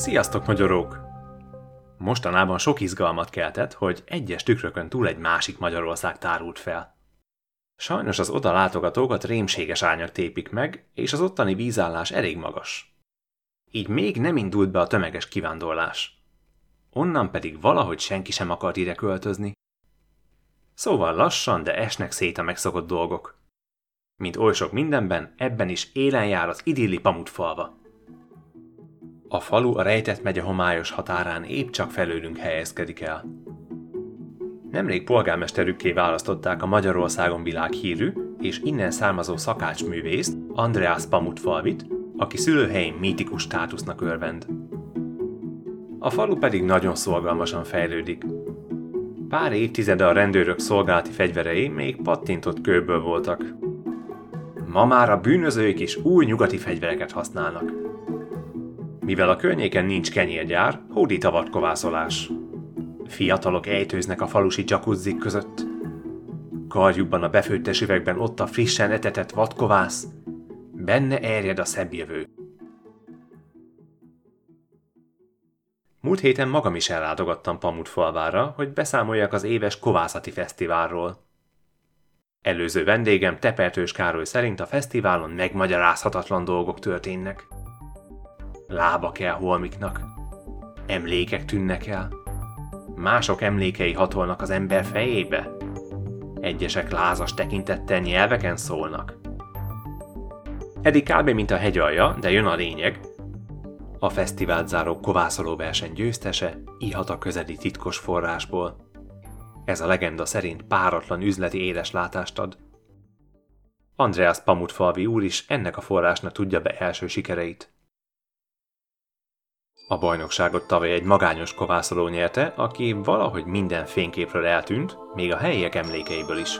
Sziasztok, magyarok! Mostanában sok izgalmat keltett, hogy egyes tükrökön túl egy másik Magyarország tárult fel. Sajnos az oda látogatókat rémséges árnyak tépik meg, és az ottani vízállás elég magas. Így még nem indult be a tömeges kivándorlás. Onnan pedig valahogy senki sem akart ide költözni. Szóval lassan, de esnek szét a megszokott dolgok. Mint oly sok mindenben, ebben is élen jár az idilli pamutfalva. A falu a rejtett megye homályos határán épp csak felőlünk helyezkedik el. Nemrég polgármesterükké választották a Magyarországon világhírű és innen származó szakácsművészt, Andreas Pamutfalvit, aki szülőhelyén mítikus státusznak örvend. A falu pedig nagyon szolgalmasan fejlődik. Pár évtizede a rendőrök szolgálati fegyverei még pattintott kőből voltak. Ma már a bűnözők is új nyugati fegyvereket használnak. Mivel a környéken nincs kenyérgyár, hódít a vadkovászolás. Fiatalok ejtőznek a falusi dzsakuzzik között. Karjukban a befőttes üvegben ott a frissen etetett vadkovász. Benne erjed a szebb jövő. Múlt héten magam is ellátogattam Pamutfalvára, hogy beszámoljak az éves kovászati fesztiválról. Előző vendégem Tepertős Károly szerint a fesztiválon megmagyarázhatatlan dolgok történnek. Lába kell holmiknak. Emlékek tűnnek el. Mások emlékei hatolnak az ember fejébe. Egyesek lázas tekintettel nyelveken szólnak. Eddig kb. mint a hegyalja, de jön a lényeg. A fesztivált záró kovászoló verseny győztese ihat a közeli titkos forrásból. Ez a legenda szerint páratlan üzleti éleslátást ad. Andreas Pamutfalvi úr is ennek a forrásnak tudja be első sikereit. A bajnokságot tavaly egy magányos kovászoló nyerte, aki valahogy minden fényképről eltűnt, még a helyiek emlékeiből is.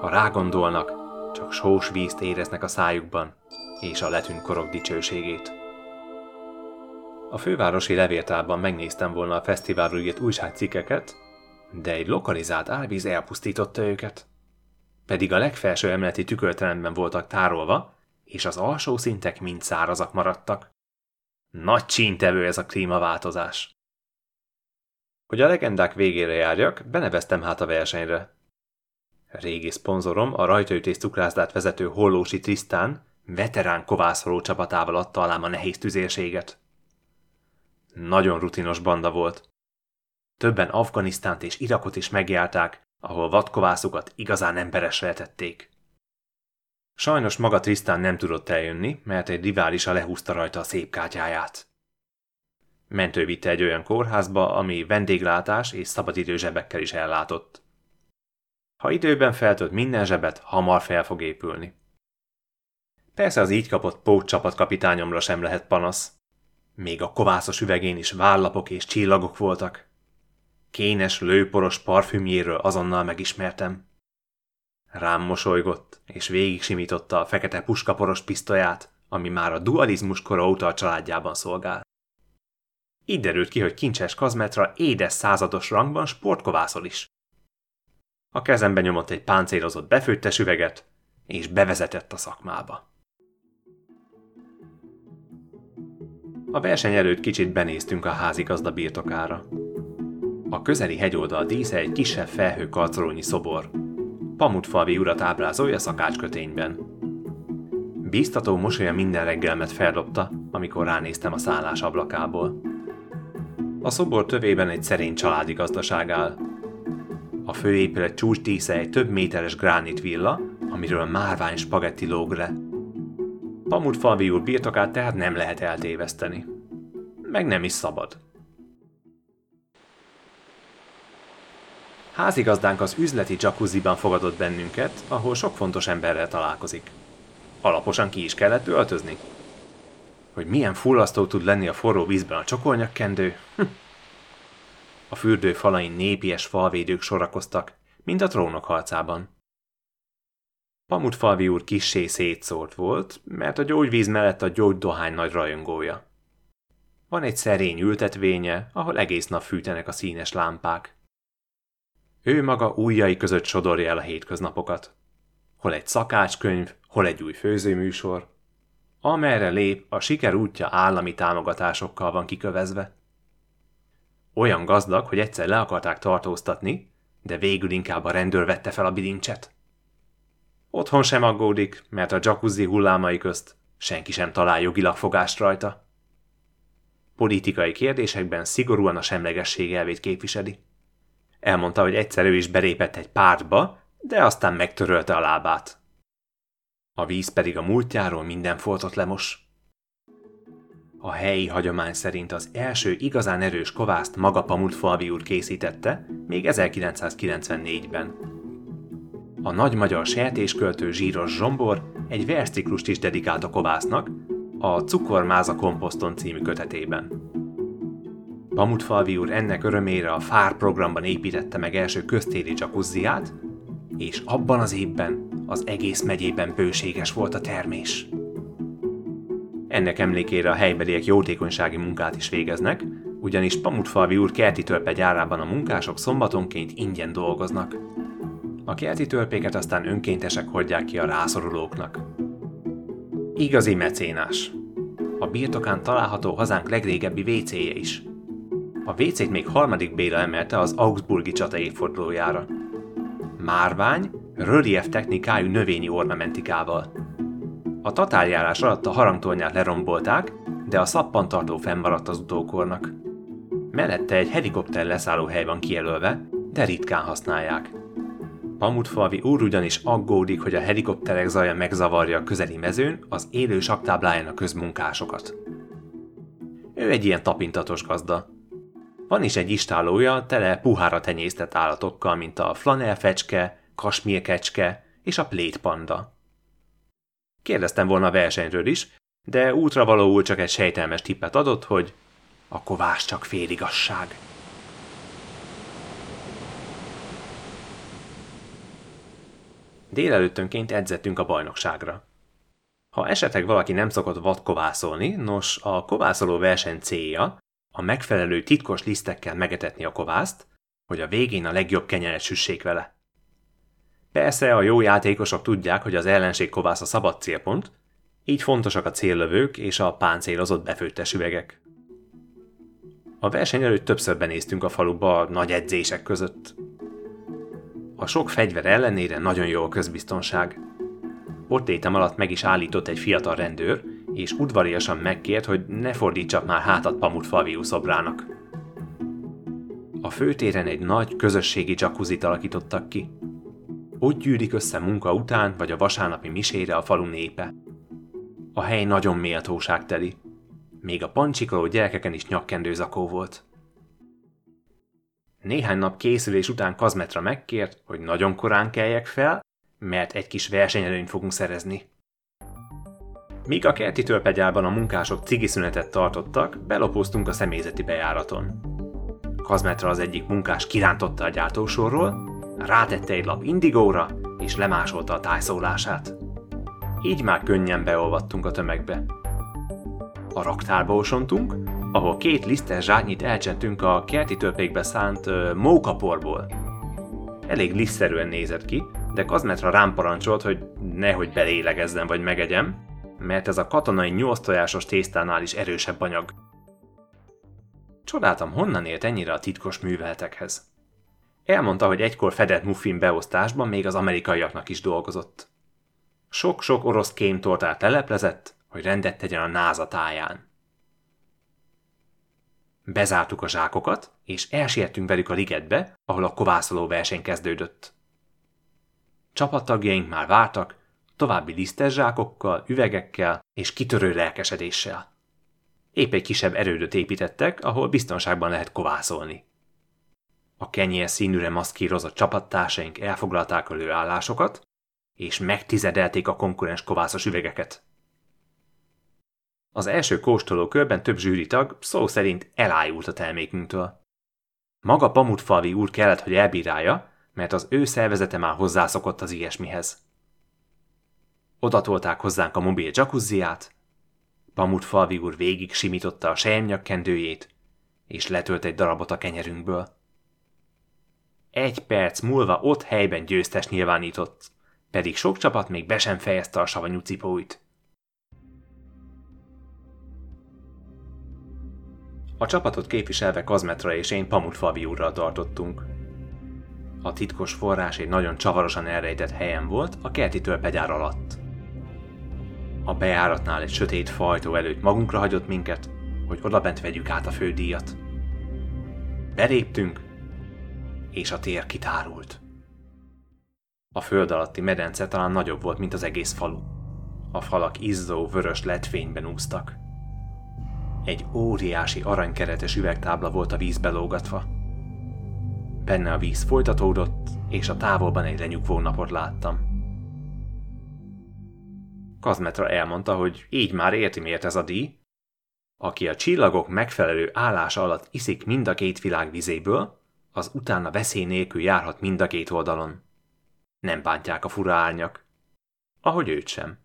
Ha rágondolnak, csak sós vízt éreznek a szájukban, és a letűnt korok dicsőségét. A fővárosi levéltárban megnéztem volna a fesztiválról írt újságcikkeket, de egy lokalizált árvíz elpusztította őket. Pedig a legfelső emeleti tükörteremben voltak tárolva, és az alsó szintek mind szárazak maradtak. Nagy csíntevő ez a klímaváltozás. Hogy a legendák végére járjak, beneveztem hát a versenyre. Régi szponzorom, a rajtaütés cukrászdát vezető Hollósi Trisztán, veterán kovászoló csapatával adta alám a nehéz tüzérséget. Nagyon rutinos banda volt. Többen Afganisztánt és Irakot is megjárták, ahol vadkovászukat igazán emberesre tették. Sajnos maga Tristan nem tudott eljönni, mert egy riválisa lehúzta rajta a szép kártyáját. Mentő vitte egy olyan kórházba, ami vendéglátás és szabadidő zsebekkel is ellátott. Ha időben feltölt minden zsebet, hamar fel fog épülni. Persze az így kapott pót csapatkapitányomra sem lehet panasz. Még a kovászos üvegén is vállapok és csillagok voltak. Kénes, lőporos parfümjéről azonnal megismertem. Rám mosolygott, és végig simította a fekete puskaporos pisztolyát, ami már a dualizmus kora óta a családjában szolgál. Így derült ki, hogy kincses kazmetra édes százados rangban sportkovászol is. A kezembe nyomott egy páncélozott befőttes üveget, és bevezetett a szakmába. A verseny előtt kicsit benéztünk a házigazda birtokára. A közeli hegyoldal dísze egy kisebb felhőkarcolónyi szobor, Pamutfalvi urat ábrázolja szakácskötényben. Bíztató mosolya minden reggelmet feldobta, amikor ránéztem a szállás ablakából. A szobor tövében egy szerény családi gazdaság áll. A főépület csúcsdísze egy több méteres gránit villa, amiről márvány spagetti lóg le. Pamutfalvi úr birtokát tehát nem lehet eltéveszteni. Meg nem is szabad. Házigazdánk az üzleti jacuzziban fogadott bennünket, ahol sok fontos emberrel találkozik. Alaposan ki is kellett öltözni. Hogy milyen fullasztó tud lenni a forró vízben a csokolnyakkendő? Hm. A fürdő falain népies falvédők sorakoztak, mint a trónok harcában. Pamutfalvi úr kissé szétszórt volt, mert a gyógyvíz mellett a gyógydohány nagy rajongója. Van egy szerény ültetvénye, ahol egész nap fűtenek a színes lámpák. Ő maga újjai között sodorja el a hétköznapokat. Hol egy szakácskönyv, hol egy új főzőműsor. Amerre lép, a siker útja állami támogatásokkal van kikövezve. Olyan gazdag, hogy egyszer le akarták tartóztatni, de végül inkább a rendőr vette fel a bilincset. Otthon sem aggódik, mert a jacuzzi hullámai közt senki sem talál jogilag fogást rajta. Politikai kérdésekben szigorúan a semlegesség elvét képviseli. Elmondta, hogy egyszer ő is belépett egy pártba, de aztán megtörölte a lábát. A víz pedig a múltjáról minden foltot lemos. A helyi hagyomány szerint az első igazán erős kovászt maga Pamutfalvi úr készítette, még 1994-ben. A nagy magyar sertésköltő Zsíros Zsombor egy versciklust is dedikált a kovásznak, a Cukormáza komposzton című kötetében. Pamutfalvi úr ennek örömére a FÁR programban építette meg első köztéri dzsakuzziát, és abban az évben az egész megyében bőséges volt a termés. Ennek emlékére a helybeliek jótékonysági munkát is végeznek, ugyanis Pamutfalvi úr kerti törpe gyárában a munkások szombatonként ingyen dolgoznak. A kerti törpéket aztán önkéntesek hordják ki a rászorulóknak. Igazi mecénás. A birtokán található hazánk legrégebbi WC-je is. A WC-t még harmadik Béla emelte az Augsburgi csata évfordulójára. Márvány, relief technikájú növényi ornamentikával. A tatárjárás alatt a harangtornyát lerombolták, de a szappantartó fennmaradt az utókornak. Mellette egy helikopter leszállóhely van kijelölve, de ritkán használják. Pamutfalvi úr ugyanis aggódik, hogy a helikopterek zaja megzavarja a közeli mezőn az élő saktábláján a közmunkásokat. Ő egy ilyen tapintatos gazda. Van is egy istálója tele puhára tenyésztett állatokkal, mint a flanelfecske, kasmírkecske és a plétpanda. Kérdeztem volna a versenyről is, de útra valóul csak egy sejtelmes tippet adott, hogy a kovás csak féligasság. Délelőttönként edzettünk a bajnokságra. Ha esetleg valaki nem szokott vadkovászolni, nos, a kovászoló verseny célja a megfelelő titkos lisztekkel megetetni a kovászt, hogy a végén a legjobb kenyeret süssék vele. Persze a jó játékosok tudják, hogy az ellenség kovász a szabad célpont, így fontosak a céllövők és a páncélozott befőttes üvegek. A verseny előtt többször benéztünk a faluba a nagy edzések között. A sok fegyver ellenére nagyon jó a közbiztonság. Ott létem alatt meg is állított egy fiatal rendőr, és udvariasan megkért, hogy ne fordítsak már hátat Pamut Faviu szobrának. A főtéren egy nagy közösségi jacuzzit alakítottak ki. Ott gyűrik össze munka után vagy a vasárnapi misére a falu népe. A hely nagyon méltóságteli. Még a pancsikoló gyerekeken is nyakkendő zakó volt. Néhány nap készülés után Kazmetra megkért, hogy nagyon korán keljek fel, mert egy kis versenyelőnyt fogunk szerezni. Míg a kerti törpegyárban a munkások cigiszünetet tartottak, belopóztunk a személyzeti bejáraton. Kazmetra az egyik munkás kirántotta a gyártósorról, rátette egy lap indigóra, és lemásolta a tájszólását. Így már könnyen beolvadtunk a tömegbe. A raktárba osontunk, ahol két lisztes zsányit elcsentünk a kerti törpékbe szánt uh, mókaporból. Elég lisztszerűen nézett ki, de Kazmetra rám parancsolt, hogy nehogy belélegezzen vagy megegyem, mert ez a katonai nyolc tojásos tésztánál is erősebb anyag. Csodáltam, honnan ért ennyire a titkos műveltekhez. Elmondta, hogy egykor fedett muffin beosztásban még az amerikaiaknak is dolgozott. Sok-sok orosz kémtortát leleplezett, hogy rendet tegyen a náza táján. Bezártuk a zsákokat, és elsietünk velük a ligetbe, ahol a kovászoló verseny kezdődött. Csapattagjaink már vártak, további lisztes zsákokkal, üvegekkel és kitörő lelkesedéssel. Épp egy kisebb erődöt építettek, ahol biztonságban lehet kovászolni. A kenyér színűre maszkírozott csapattársaink elfoglalták a lőállásokat, és megtizedelték a konkurens kovászos üvegeket. Az első kóstoló körben több zsűritag szó szerint elájult a termékünktől. Maga Pamutfalvi úr kellett, hogy elbírálja, mert az ő szervezete már hozzászokott az ilyesmihez. Odatolták hozzánk a mobil jacuzziát, Pamut falvi úr végig simította a sejemnyakkendőjét, és letölt egy darabot a kenyerünkből. Egy perc múlva ott helyben győztes nyilvánított, pedig sok csapat még be sem fejezte a savanyú cipóit. A csapatot képviselve Kazmetra és én Pamut Fabi úrral tartottunk. A titkos forrás egy nagyon csavarosan elrejtett helyen volt, a kerti törpegyár alatt. A bejáratnál egy sötét fajtó előtt magunkra hagyott minket, hogy odabent vegyük át a fődíjat. Beléptünk, és a tér kitárult. A föld alatti medence talán nagyobb volt, mint az egész falu. A falak izzó, vörös letvényben úsztak. Egy óriási aranykeretes üvegtábla volt a vízbe lógatva. Benne a víz folytatódott, és a távolban egy lenyugvó napot láttam. Kazmetra elmondta, hogy így már érti miért ez a díj. Aki a csillagok megfelelő állása alatt iszik mind a két világ vizéből, az utána veszély nélkül járhat mind a két oldalon. Nem bántják a fura árnyak. Ahogy őt sem.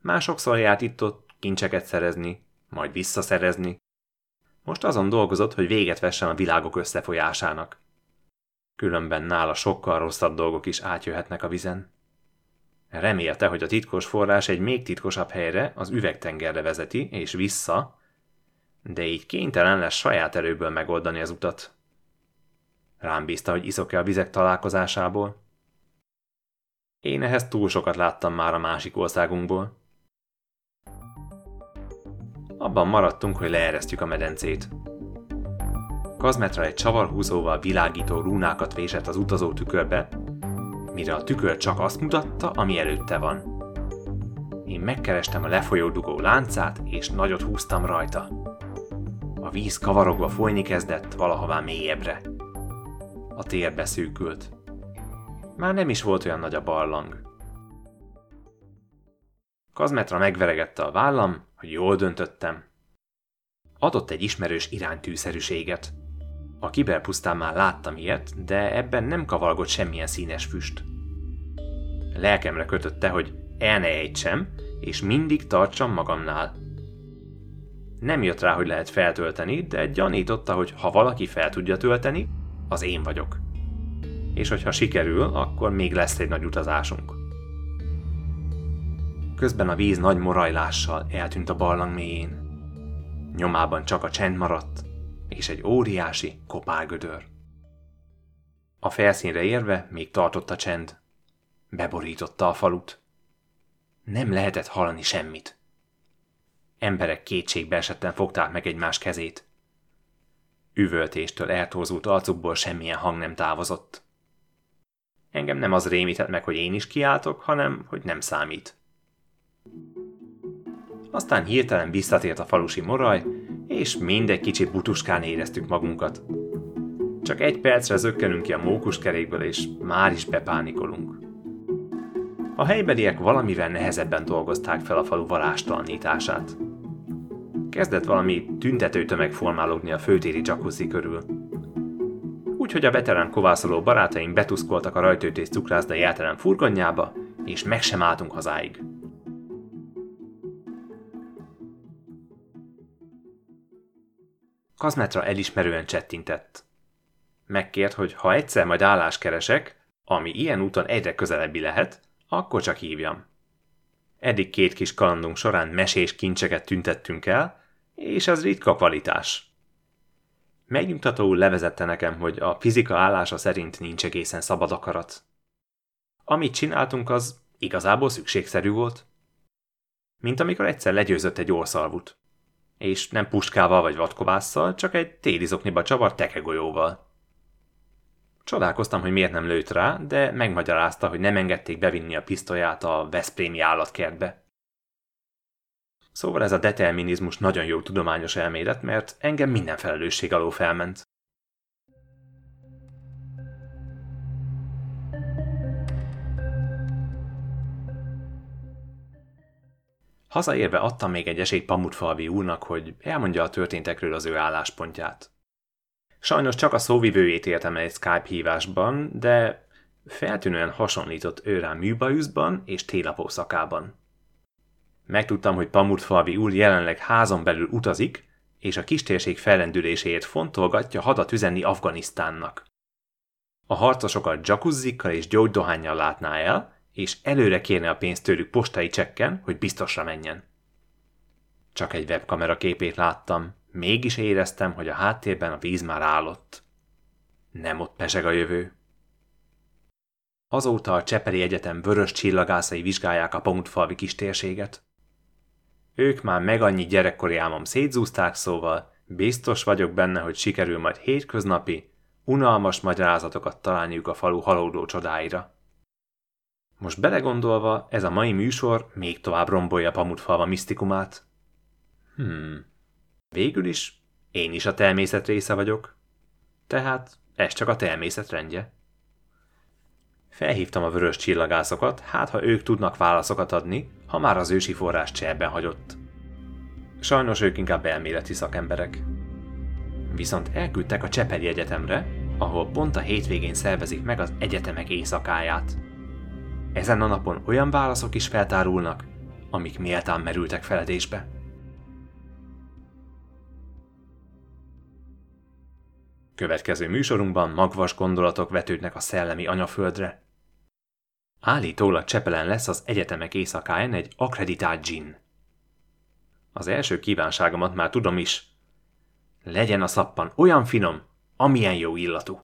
Másokszor járt itt-ott kincseket szerezni, majd visszaszerezni. Most azon dolgozott, hogy véget vessen a világok összefolyásának. Különben nála sokkal rosszabb dolgok is átjöhetnek a vizen. Remélte, hogy a titkos forrás egy még titkosabb helyre, az üvegtengerre vezeti, és vissza, de így kénytelen lesz saját erőből megoldani az utat. Rám bízta, hogy iszok-e a vizek találkozásából. Én ehhez túl sokat láttam már a másik országunkból. Abban maradtunk, hogy leeresztjük a medencét. Kazmetra egy csavarhúzóval világító rúnákat vésett az utazó tükörbe, mire a tükör csak azt mutatta, ami előtte van. Én megkerestem a lefolyó dugó láncát, és nagyot húztam rajta. A víz kavarogva folyni kezdett valahová mélyebbre. A tér beszűkült. Már nem is volt olyan nagy a barlang. Kazmetra megveregette a vállam, hogy jól döntöttem. Adott egy ismerős iránytűszerűséget. A kiberpusztán már láttam ilyet, de ebben nem kavalgott semmilyen színes füst. Lelkemre kötötte, hogy el ne ejtsem, és mindig tartsam magamnál. Nem jött rá, hogy lehet feltölteni, de gyanította, hogy ha valaki fel tudja tölteni, az én vagyok. És hogyha sikerül, akkor még lesz egy nagy utazásunk. Közben a víz nagy morajlással eltűnt a barlang mélyén. Nyomában csak a csend maradt, és egy óriási kopálgödör. A felszínre érve még tartott a csend. Beborította a falut. Nem lehetett hallani semmit. Emberek kétségbe esetten fogták meg egymás kezét. Üvöltéstől eltózult arcukból semmilyen hang nem távozott. Engem nem az rémített meg, hogy én is kiáltok, hanem hogy nem számít. Aztán hirtelen visszatért a falusi moraj, és mindegy kicsit butuskán éreztük magunkat. Csak egy percre zökkenünk ki a mókuskerékből, és már is bepánikolunk. A helybeliek valamivel nehezebben dolgozták fel a falu valástalanítását. Kezdett valami tüntető tömeg formálódni a főtéri jacuzzi körül. Úgyhogy a veterán kovászoló barátaink betuszkoltak a rajtőtész cukrászda jeltelen furgonjába, és meg sem álltunk hazáig. Kazmetra elismerően csettintett. Megkért, hogy ha egyszer majd állás keresek, ami ilyen úton egyre közelebbi lehet, akkor csak hívjam. Eddig két kis kalandunk során mesés kincseket tüntettünk el, és az ritka kvalitás. Megnyugtatóul levezette nekem, hogy a fizika állása szerint nincs egészen szabad akarat. Amit csináltunk, az igazából szükségszerű volt. Mint amikor egyszer legyőzött egy orszalvut. És nem puskával vagy vadkovásszal, csak egy téli zokniba csavart tekegolyóval. Csodálkoztam, hogy miért nem lőtt rá, de megmagyarázta, hogy nem engedték bevinni a pisztolyát a Veszprémi állatkertbe. Szóval ez a determinizmus nagyon jó tudományos elmélet, mert engem minden felelősség alól felment. Hazaérve adtam még egy esélyt Pamutfalvi úrnak, hogy elmondja a történtekről az ő álláspontját. Sajnos csak a szóvivőjét értem egy Skype hívásban, de feltűnően hasonlított ő rá műbajuszban és télapó szakában. Megtudtam, hogy Pamurtfalvi úr jelenleg házon belül utazik, és a kistérség fellendüléséért fontolgatja hadat üzenni Afganisztánnak. A harcosokat dzsakuzzikkal és gyógydohányjal látná el, és előre kérne a pénzt tőlük postai csekken, hogy biztosra menjen. Csak egy webkamera képét láttam, Mégis éreztem, hogy a háttérben a víz már állott. Nem ott peseg a jövő. Azóta a Csepeli Egyetem vörös csillagászai vizsgálják a Pamutfalvi kis térséget. Ők már meg annyi gyerekkori álmom szétzúzták, szóval biztos vagyok benne, hogy sikerül majd hétköznapi, unalmas magyarázatokat találniuk a falu halódó csodáira. Most belegondolva, ez a mai műsor még tovább rombolja Pamutfalva misztikumát. Hmm. Végül is én is a természet része vagyok. Tehát ez csak a természet rendje. Felhívtam a vörös csillagászokat, hát ha ők tudnak válaszokat adni, ha már az ősi forrás cserben hagyott. Sajnos ők inkább elméleti szakemberek. Viszont elküldtek a Csepeli Egyetemre, ahol pont a hétvégén szervezik meg az egyetemek éjszakáját. Ezen a napon olyan válaszok is feltárulnak, amik méltán merültek feledésbe. Következő műsorunkban magvas gondolatok vetődnek a szellemi anyaföldre. Állítólag Csepelen lesz az egyetemek éjszakáján egy akreditált gin. Az első kívánságomat már tudom is. Legyen a szappan olyan finom, amilyen jó illatú.